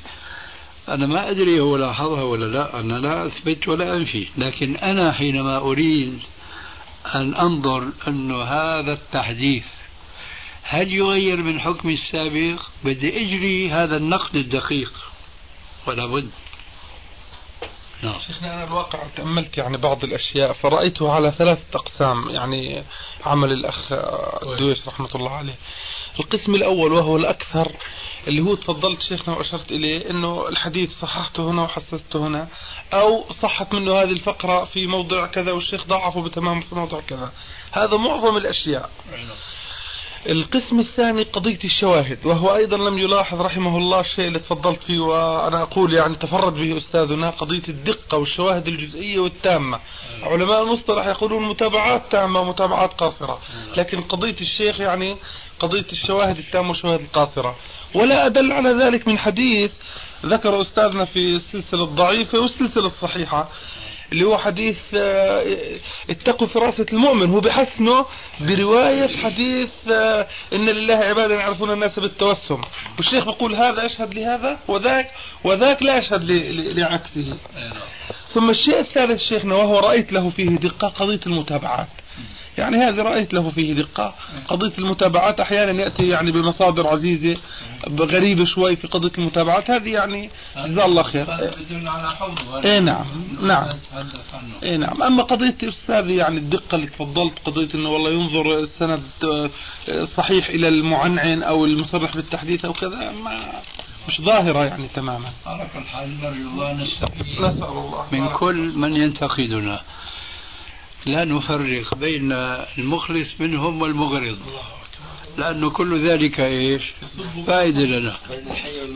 أنا ما أدري هو لاحظها ولا لا أنا لا أثبت ولا أنفي لكن أنا حينما أريد أن أنظر أن هذا التحديث هل يغير من حكم السابق بدي أجري هذا النقد الدقيق ولا بد. نعم. شيخنا أنا الواقع تأملت يعني بعض الأشياء فرأيته على ثلاثة أقسام يعني عمل الأخ الدويش رحمة الله عليه. القسم الأول وهو الأكثر اللي هو تفضلت شيخنا وأشرت إليه أنه الحديث صححته هنا وحسسته هنا أو صحت منه هذه الفقرة في موضع كذا والشيخ ضعفه بتمام في موضع كذا. هذا معظم الأشياء. القسم الثاني قضية الشواهد وهو أيضا لم يلاحظ رحمه الله الشيء اللي تفضلت فيه وأنا أقول يعني تفرد به أستاذنا قضية الدقة والشواهد الجزئية والتامة. علماء المصطلح يقولون متابعات تامة ومتابعات قاصرة لكن قضية الشيخ يعني قضية الشواهد التامة والشواهد القاصرة. ولا أدل على ذلك من حديث ذكر أستاذنا في السلسلة الضعيفة والسلسلة الصحيحة اللي هو حديث آه، اتقوا فراسة المؤمن. هو بحسنه برواية حديث آه، إن لله عبادا يعرفون الناس بالتوسم. والشيخ بيقول هذا أشهد لهذا وذاك وذاك لا أشهد لعكسه. ثم الشيء الثالث شيخنا وهو رأيت له فيه دقة قضية المتابعات. يعني هذه رأيت له فيه دقة. قضية المتابعات أحيانا يأتي يعني بمصادر عزيزة غريبة شوي في قضية المتابعات. هذه يعني جزاه الله خير. هذا إيه نعم نعم. اي نعم. أما قضية أستاذ يعني الدقة اللي تفضلت قضية إنه والله ينظر السند آه، صحيح إلى المعنعن أو المصرح بالتحديث أو كذا ما مش ظاهرة يعني تماما. على كل حال نرجو الله نستفيد نسأل الله. من كل من ينتقدنا. لا نفرق بين المخلص منهم والمغرض. لأنه كل ذلك إيش؟ فائدة لنا.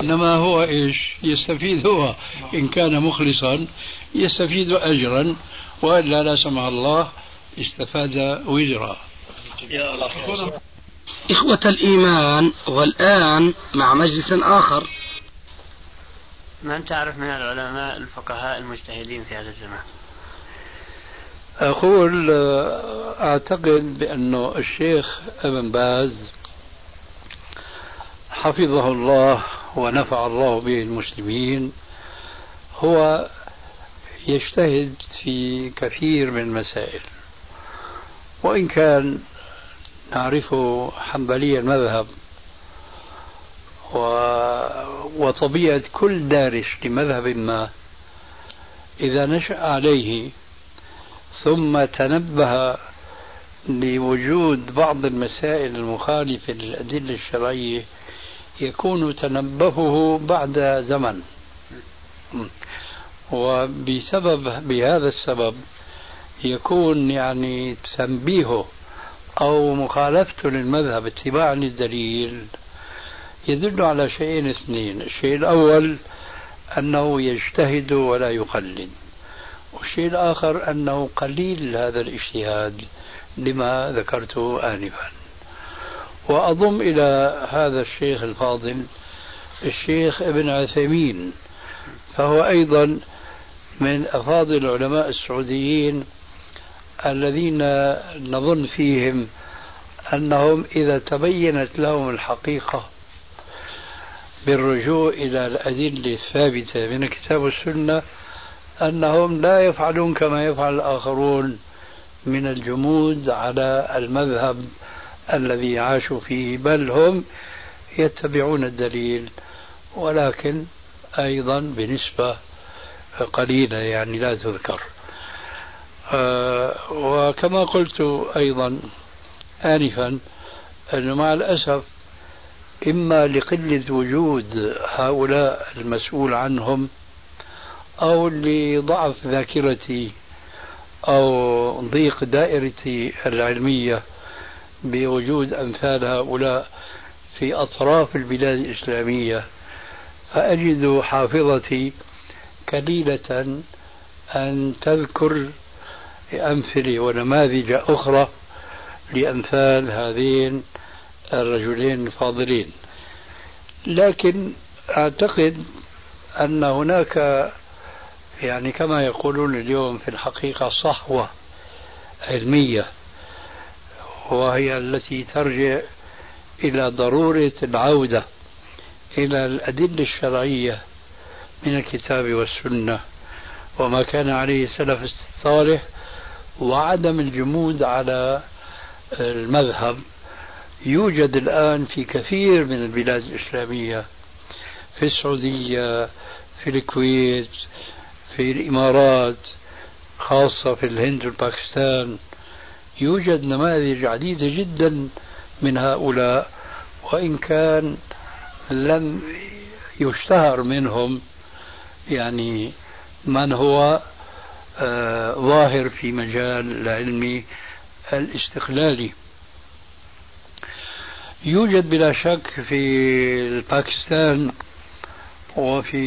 إنما هو إيش؟ يستفيد هو. إن كان مخلصا يستفيد أجرا. وإلا لا سمح الله استفاد وزرا. إخوة الإيمان والآن مع مجلس آخر. من تعرف من العلماء الفقهاء المجتهدين في هذا الزمان؟ أقول أعتقد بأنه الشيخ ابن باز حفظه الله ونفع الله به المسلمين. هو يجتهد في كثير من المسائل. وإن كان نعرفه حنبلي المذهب و... وطبيعة كل دارس لمذهب ما إذا نشأ عليه ثم تنبه لوجود بعض المسائل المخالفة للأدلة الشرعية يكون تنبهه بعد زمن. وبسبب بهذا السبب يكون يعني تنبيهه أو مخالفته للمذهب اتباعا للدليل يدل على شيئين اثنين. الشيء الأول أنه يجتهد ولا يقلد. والشيء الآخر أنه قليل هذا الاجتهاد لما ذكرته آنفا. وأضم إلى هذا الشيخ الفاضل الشيخ ابن عثيمين فهو أيضا من أفاضل العلماء السعوديين الذين نظن فيهم أنهم إذا تبينت لهم الحقيقة بالرجوع إلى الأدلة الثابتة من الكتاب والسنة أنهم لا يفعلون كما يفعل الآخرون من الجمود على المذهب الذي عاشوا فيه بل هم يتبعون الدليل ولكن أيضا بنسبة قليلة يعني لا تذكر. آه وكما قلت أيضا آنفا أنه مع الأسف إما لقلة وجود هؤلاء المسؤول عنهم أو لضعف ذاكرتي أو ضيق دائرتي العلمية بوجود أمثال هؤلاء في أطراف البلاد الإسلامية فأجد حافظتي قليلة أن تذكر أمثلة ونماذج أخرى لأمثال هذين الرجلين الفاضلين. لكن أعتقد أن هناك يعني كما يقولون اليوم في الحقيقة صحوة علمية وهي التي ترجع إلى ضرورة العودة إلى الأدلة الشرعية من الكتاب والسنة. وما كان عليه السلف الصالح وعدم الجمود على المذهب يوجد الآن في كثير من البلاد الإسلامية في السعودية في الكويت في الإمارات خاصة في الهند والباكستان. يوجد نماذج عديدة جدا من هؤلاء وإن كان لم يشتهر منهم يعني من هو آه ظاهر في مجال العلم الاستقلالي. يوجد بلا شك في باكستان وفي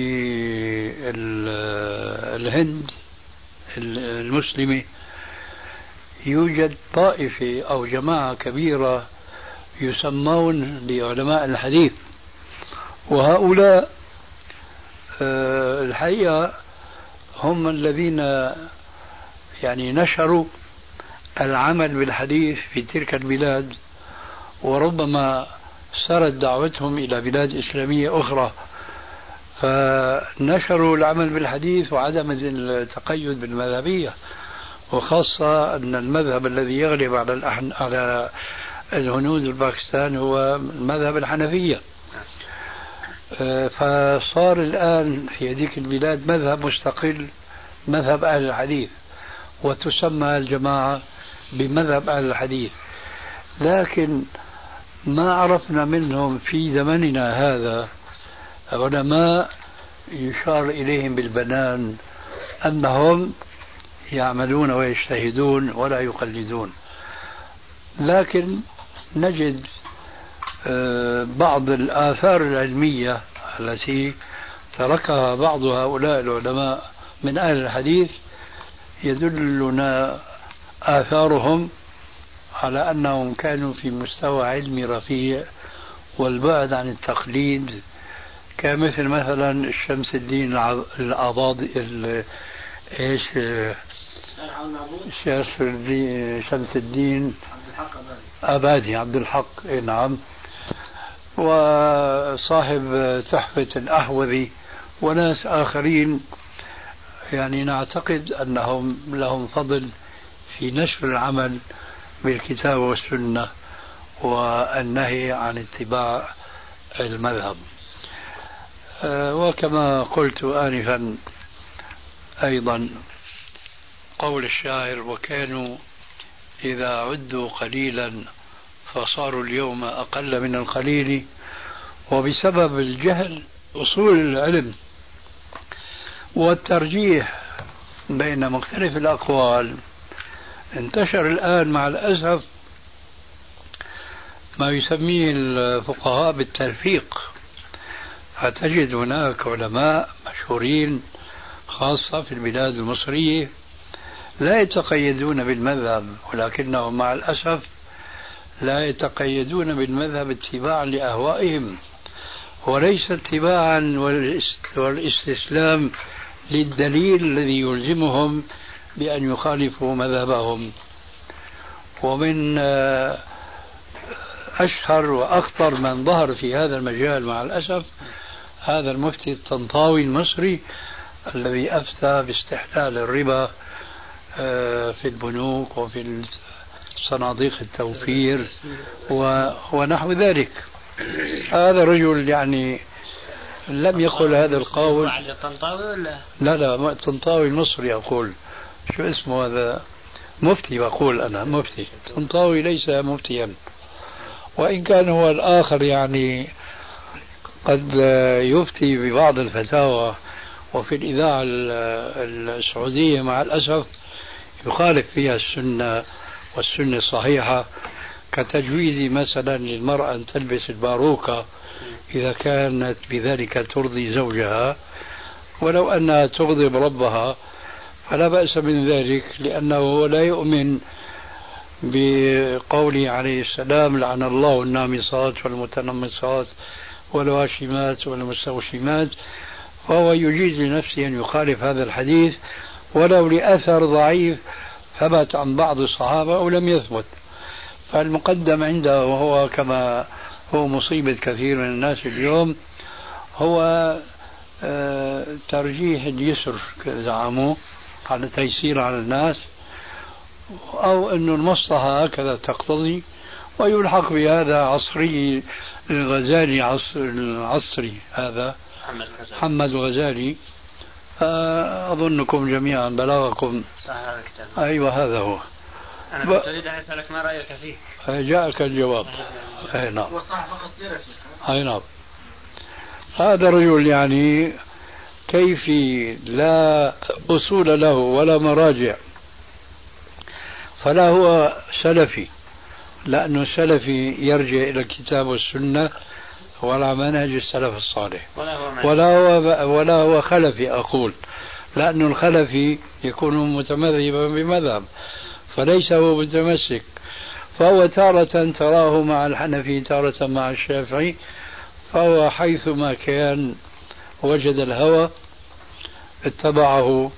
الهند المسلمة يوجد طائفة أو جماعة كبيرة يسمون بعلماء الحديث. وهؤلاء آه، الحقيقة هم الذين يعني نشروا العمل بالحديث في تلك البلاد وربما سرت دعوتهم إلى بلاد إسلامية أخرى. فنشروا العمل بالحديث وعدم التقيد بالمذهبية وخاصة أن المذهب الذي يغلب على الأحن... على الهنود والباكستان هو المذهب الحنفية. فصار الآن في هذيك البلاد مذهب مستقل مذهب أهل الحديث وتسمى الجماعة بمذهب أهل الحديث. لكن ما عرفنا منهم في زمننا هذا علماء يشار إليهم بالبنان أنهم يعملون ويجتهدون ولا يقلدون. لكن نجد آه، بعض الآثار العلمية التي تركها بعض هؤلاء العلماء من أهل الحديث يدلنا آثارهم على أنهم كانوا في مستوى علمي رفيع والبعد عن التقليد كمثل مثلا الشمس الدين الأباضي إيش؟ شمس الدين شمس الدين. أبادي عبد الحق. نعم. وصاحب تحفة الأحوذي وناس آخرين. يعني نعتقد أنهم لهم فضل في نشر العمل بالكتاب والسنة والنهي عن اتباع المذهب. وكما قلت آنفا أيضا قول الشاعر وكانوا إذا عدوا قليلا فصاروا اليوم أقل من القليل وبسبب الجهل أصول العلم والترجيح بين مختلف الأقوال. انتشر الآن مع الأسف ما يسميه الفقهاء بالتلفيق فتجد هناك علماء مشهورين خاصة في البلاد المصرية لا يتقيدون بالمذهب ولكنهم مع الأسف لا يتقيدون بالمذهب اتباعا لأهوائهم وليس اتباعا والاستسلام للدليل الذي يلزمهم بأن يخالفوا مذهبهم. ومن آه، أشهر وأخطر من ظهر في هذا المجال مع الأسف هذا المفتي الطنطاوي المصري الذي أفتى باستحلال الربا آه، في البنوك وفي صناديق التوفير ونحو ذلك. هذا رجل يعني لم يقل هذا القول. الطنطاوي ولا؟ لا لا الطنطاوي المصري أقول. شو اسمه هذا؟ مفتي بقول أنا مفتي. طنطاوي ليس مفتيا. وإن كان هو الآخر يعني قد يفتي ببعض الفتاوى وفي الإذاعة السعودية مع الأسف يخالف فيها السنة والسنة الصحيحة كتجويز مثلا للمرأة أن تلبس الباروكة إذا كانت بذلك ترضي زوجها. ولو أنها تغضب ربها فلا بأس من ذلك لأنه لا يؤمن بقوله عليه السلام لعن الله النامصات والمتنمصات والواشمات والمستوشمات فهو يجيز لنفسه أن يخالف هذا الحديث ولو لأثر ضعيف ثبت عن بعض الصحابة أو لم يثبت. فالمقدم عنده وهو كما هو مصيبة كثير من الناس اليوم هو آه، ترجيح اليسر زعموا على تيسير على الناس أو أن المصلحة هكذا تقتضي ويلحق بهذا عصري الغزالي عصر العصري هذا محمد الغزالي. أظنكم جميعا بلغكم. صح هذا الكتاب. أيوة هذا هو. أنا ب... أريد أن أسألك ما رأيك فيه جاءك الجواب. أي نعم. أي نعم. هذا رجل يعني كيفي لا أصول له ولا مراجع فلا هو سلفي. لأنه سلفي يرجع إلى الكتاب والسنة ولا منهج السلف الصالح. ولا هو ولا هو ولا هو خلفي أقول. لأن الخلفي يكون متمذهبا بمذهب فليس هو متمسك. فهو تارة تراه مع الحنفي تارة مع الشافعي فهو حيثما كان وجد الهوى اتبعه.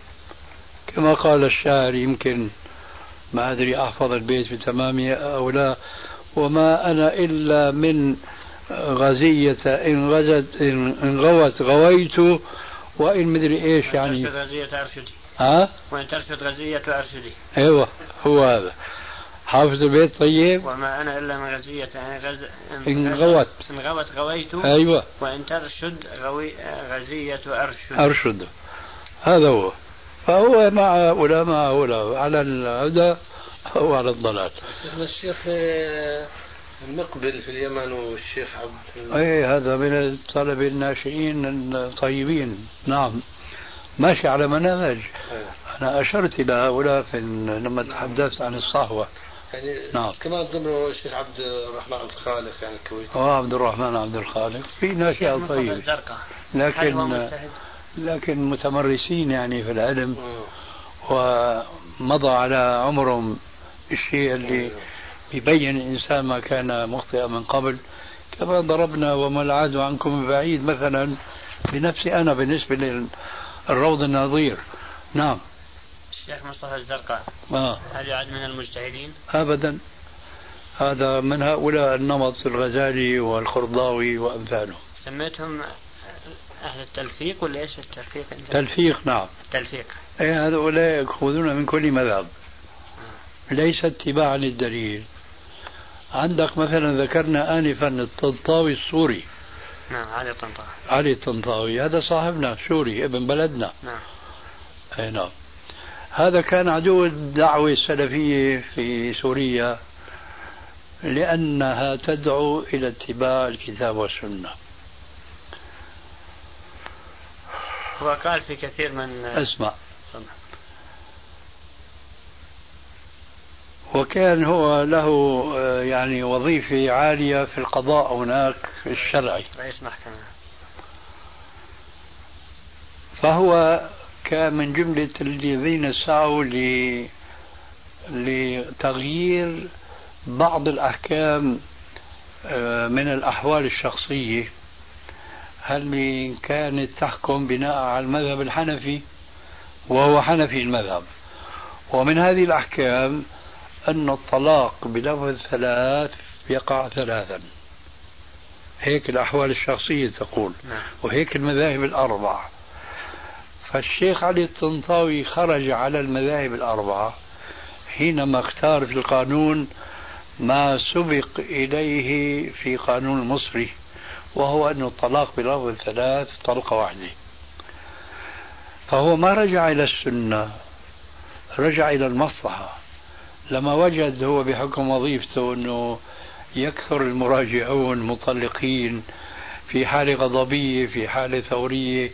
كما قال الشاعر يمكن ما أدري أحفظ البيت بتمامه أو لا وما أنا إلا من غزية إن غزت إن غوت غويت وإن مدري إيش يعني. ترشد غزية أرشدي. ها؟ وإن ترشد غزية أرشدي. أيوه هو هذا. حافظ البيت طيب؟ وما أنا إلا من غزية يعني غز... إن غوت. إن غوت غويت. أيوه. وإن ترشد غوي... غزية أرشد أرشد. هذا هو. فهو مع هؤلاء مع هؤلاء على الهدى أو على الضلال. الشيخ المقبل في اليمن والشيخ عبد اي هذا من الطلبة الناشئين الطيبين. نعم. ماشي على منهج أنا أشرت إلى هؤلاء في لما تحدثت عن الصحوه يعني نعم. كمان ضمنه الشيخ عبد الرحمن عبد الخالق يعني الكويتي آه عبد الرحمن عبد الخالق. في ناشئة طيب. لكن لكن متمرسين يعني في العلم ومضى على عمرهم الشيء اللي بيبين الإنسان ما كان مخطئا من قبل. كما ضربنا وما العاد عنكم بعيد مثلا بنفسي أنا بالنسبة للروض النظير. نعم. الشيخ مصطفى الزرقاء آه. هل يعد من المجتهدين؟ أبدا. هذا من هؤلاء النمط الغزالي والخرضاوي وأمثاله سميتهم أهل التلفيق ولا إيش التلفيق؟ تلفيق نعم. التلفيق. أي هؤلاء يأخذون من كل مذهب. ليس اتباعا للدليل. عندك مثلا ذكرنا آنفا الطنطاوي السوري. نعم علي الطنطاوي. علي الطنطاوي هذا صاحبنا سوري ابن بلدنا. نعم. أي نعم. هذا كان عدو الدعوة السلفية في سوريا لأنها تدعو إلى اتباع الكتاب والسنة. هو قال في كثير من أسمع. وكان هو له آه، يعني وظيفة عالية في القضاء هناك الشرعي رئيس محكمة فهو كان من جملة الذين سعوا ل... لتغيير بعض الأحكام آه، من الأحوال الشخصية. هل كانت تحكم بناء على المذهب الحنفي؟ وهو حنفي المذهب. ومن هذه الأحكام أن الطلاق بلفظ ثلاث يقع ثلاثا. هيك الأحوال الشخصية تقول. نعم. وهيك المذاهب الأربع فالشيخ علي الطنطاوي خرج على المذاهب الأربعة حينما اختار في القانون ما سبق إليه في قانون المصري وهو أن الطلاق بلفظ الثلاث طلقة واحدة. فهو ما رجع إلى السنة رجع إلى المصلحة. لما وجد هو بحكم وظيفته أنه يكثر المراجعون مطلقين في حالة غضبية في حالة ثورية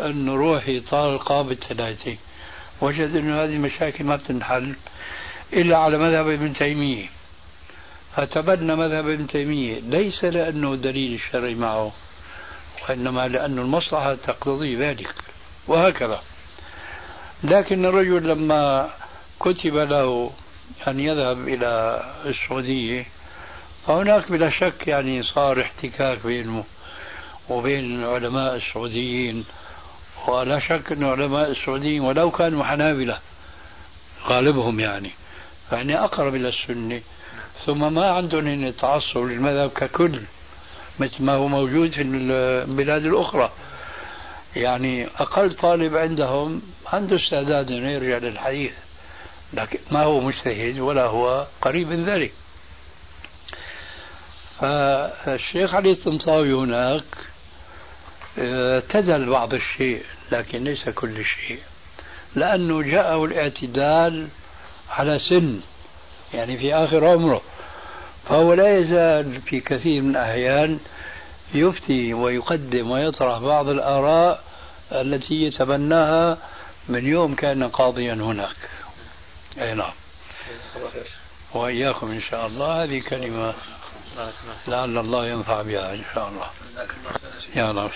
أنه روحي طلقة بالثلاثة. وجد أنه هذه المشاكل ما بتنحل إلا على مذهب ابن تيمية. فتبنى مذهب ابن تيمية. ليس لأنه دليل الشرعي معه وإنما لأن المصلحة تقتضي ذلك وهكذا. لكن الرجل لما كتب له أن يذهب إلى السعودية فهناك بلا شك يعني صار احتكاك بينه وبين العلماء السعوديين. ولا شك أن علماء السعوديين ولو كانوا حنابلة غالبهم يعني فإني أقرب إلى السنة. ثم ما عندهم تعصب للمذهب ككل مثل ما هو موجود في البلاد الأخرى. يعني أقل طالب عندهم عنده استعداد أنه يرجع للحديث لكن ما هو مجتهد ولا هو قريب من ذلك. فالشيخ علي الطنطاوي هناك اعتدل بعض الشيء لكن ليس كل شيء. لأنه جاءه الاعتدال على سن يعني في آخر عمره. فهو لا يزال في كثير من الأحيان يفتي ويقدم ويطرح بعض الآراء التي يتبناها من يوم كان قاضيا هناك. أي نعم. وإياكم إن شاء الله. هذه كلمة لعل الله ينفع بها إن شاء الله. يا رب.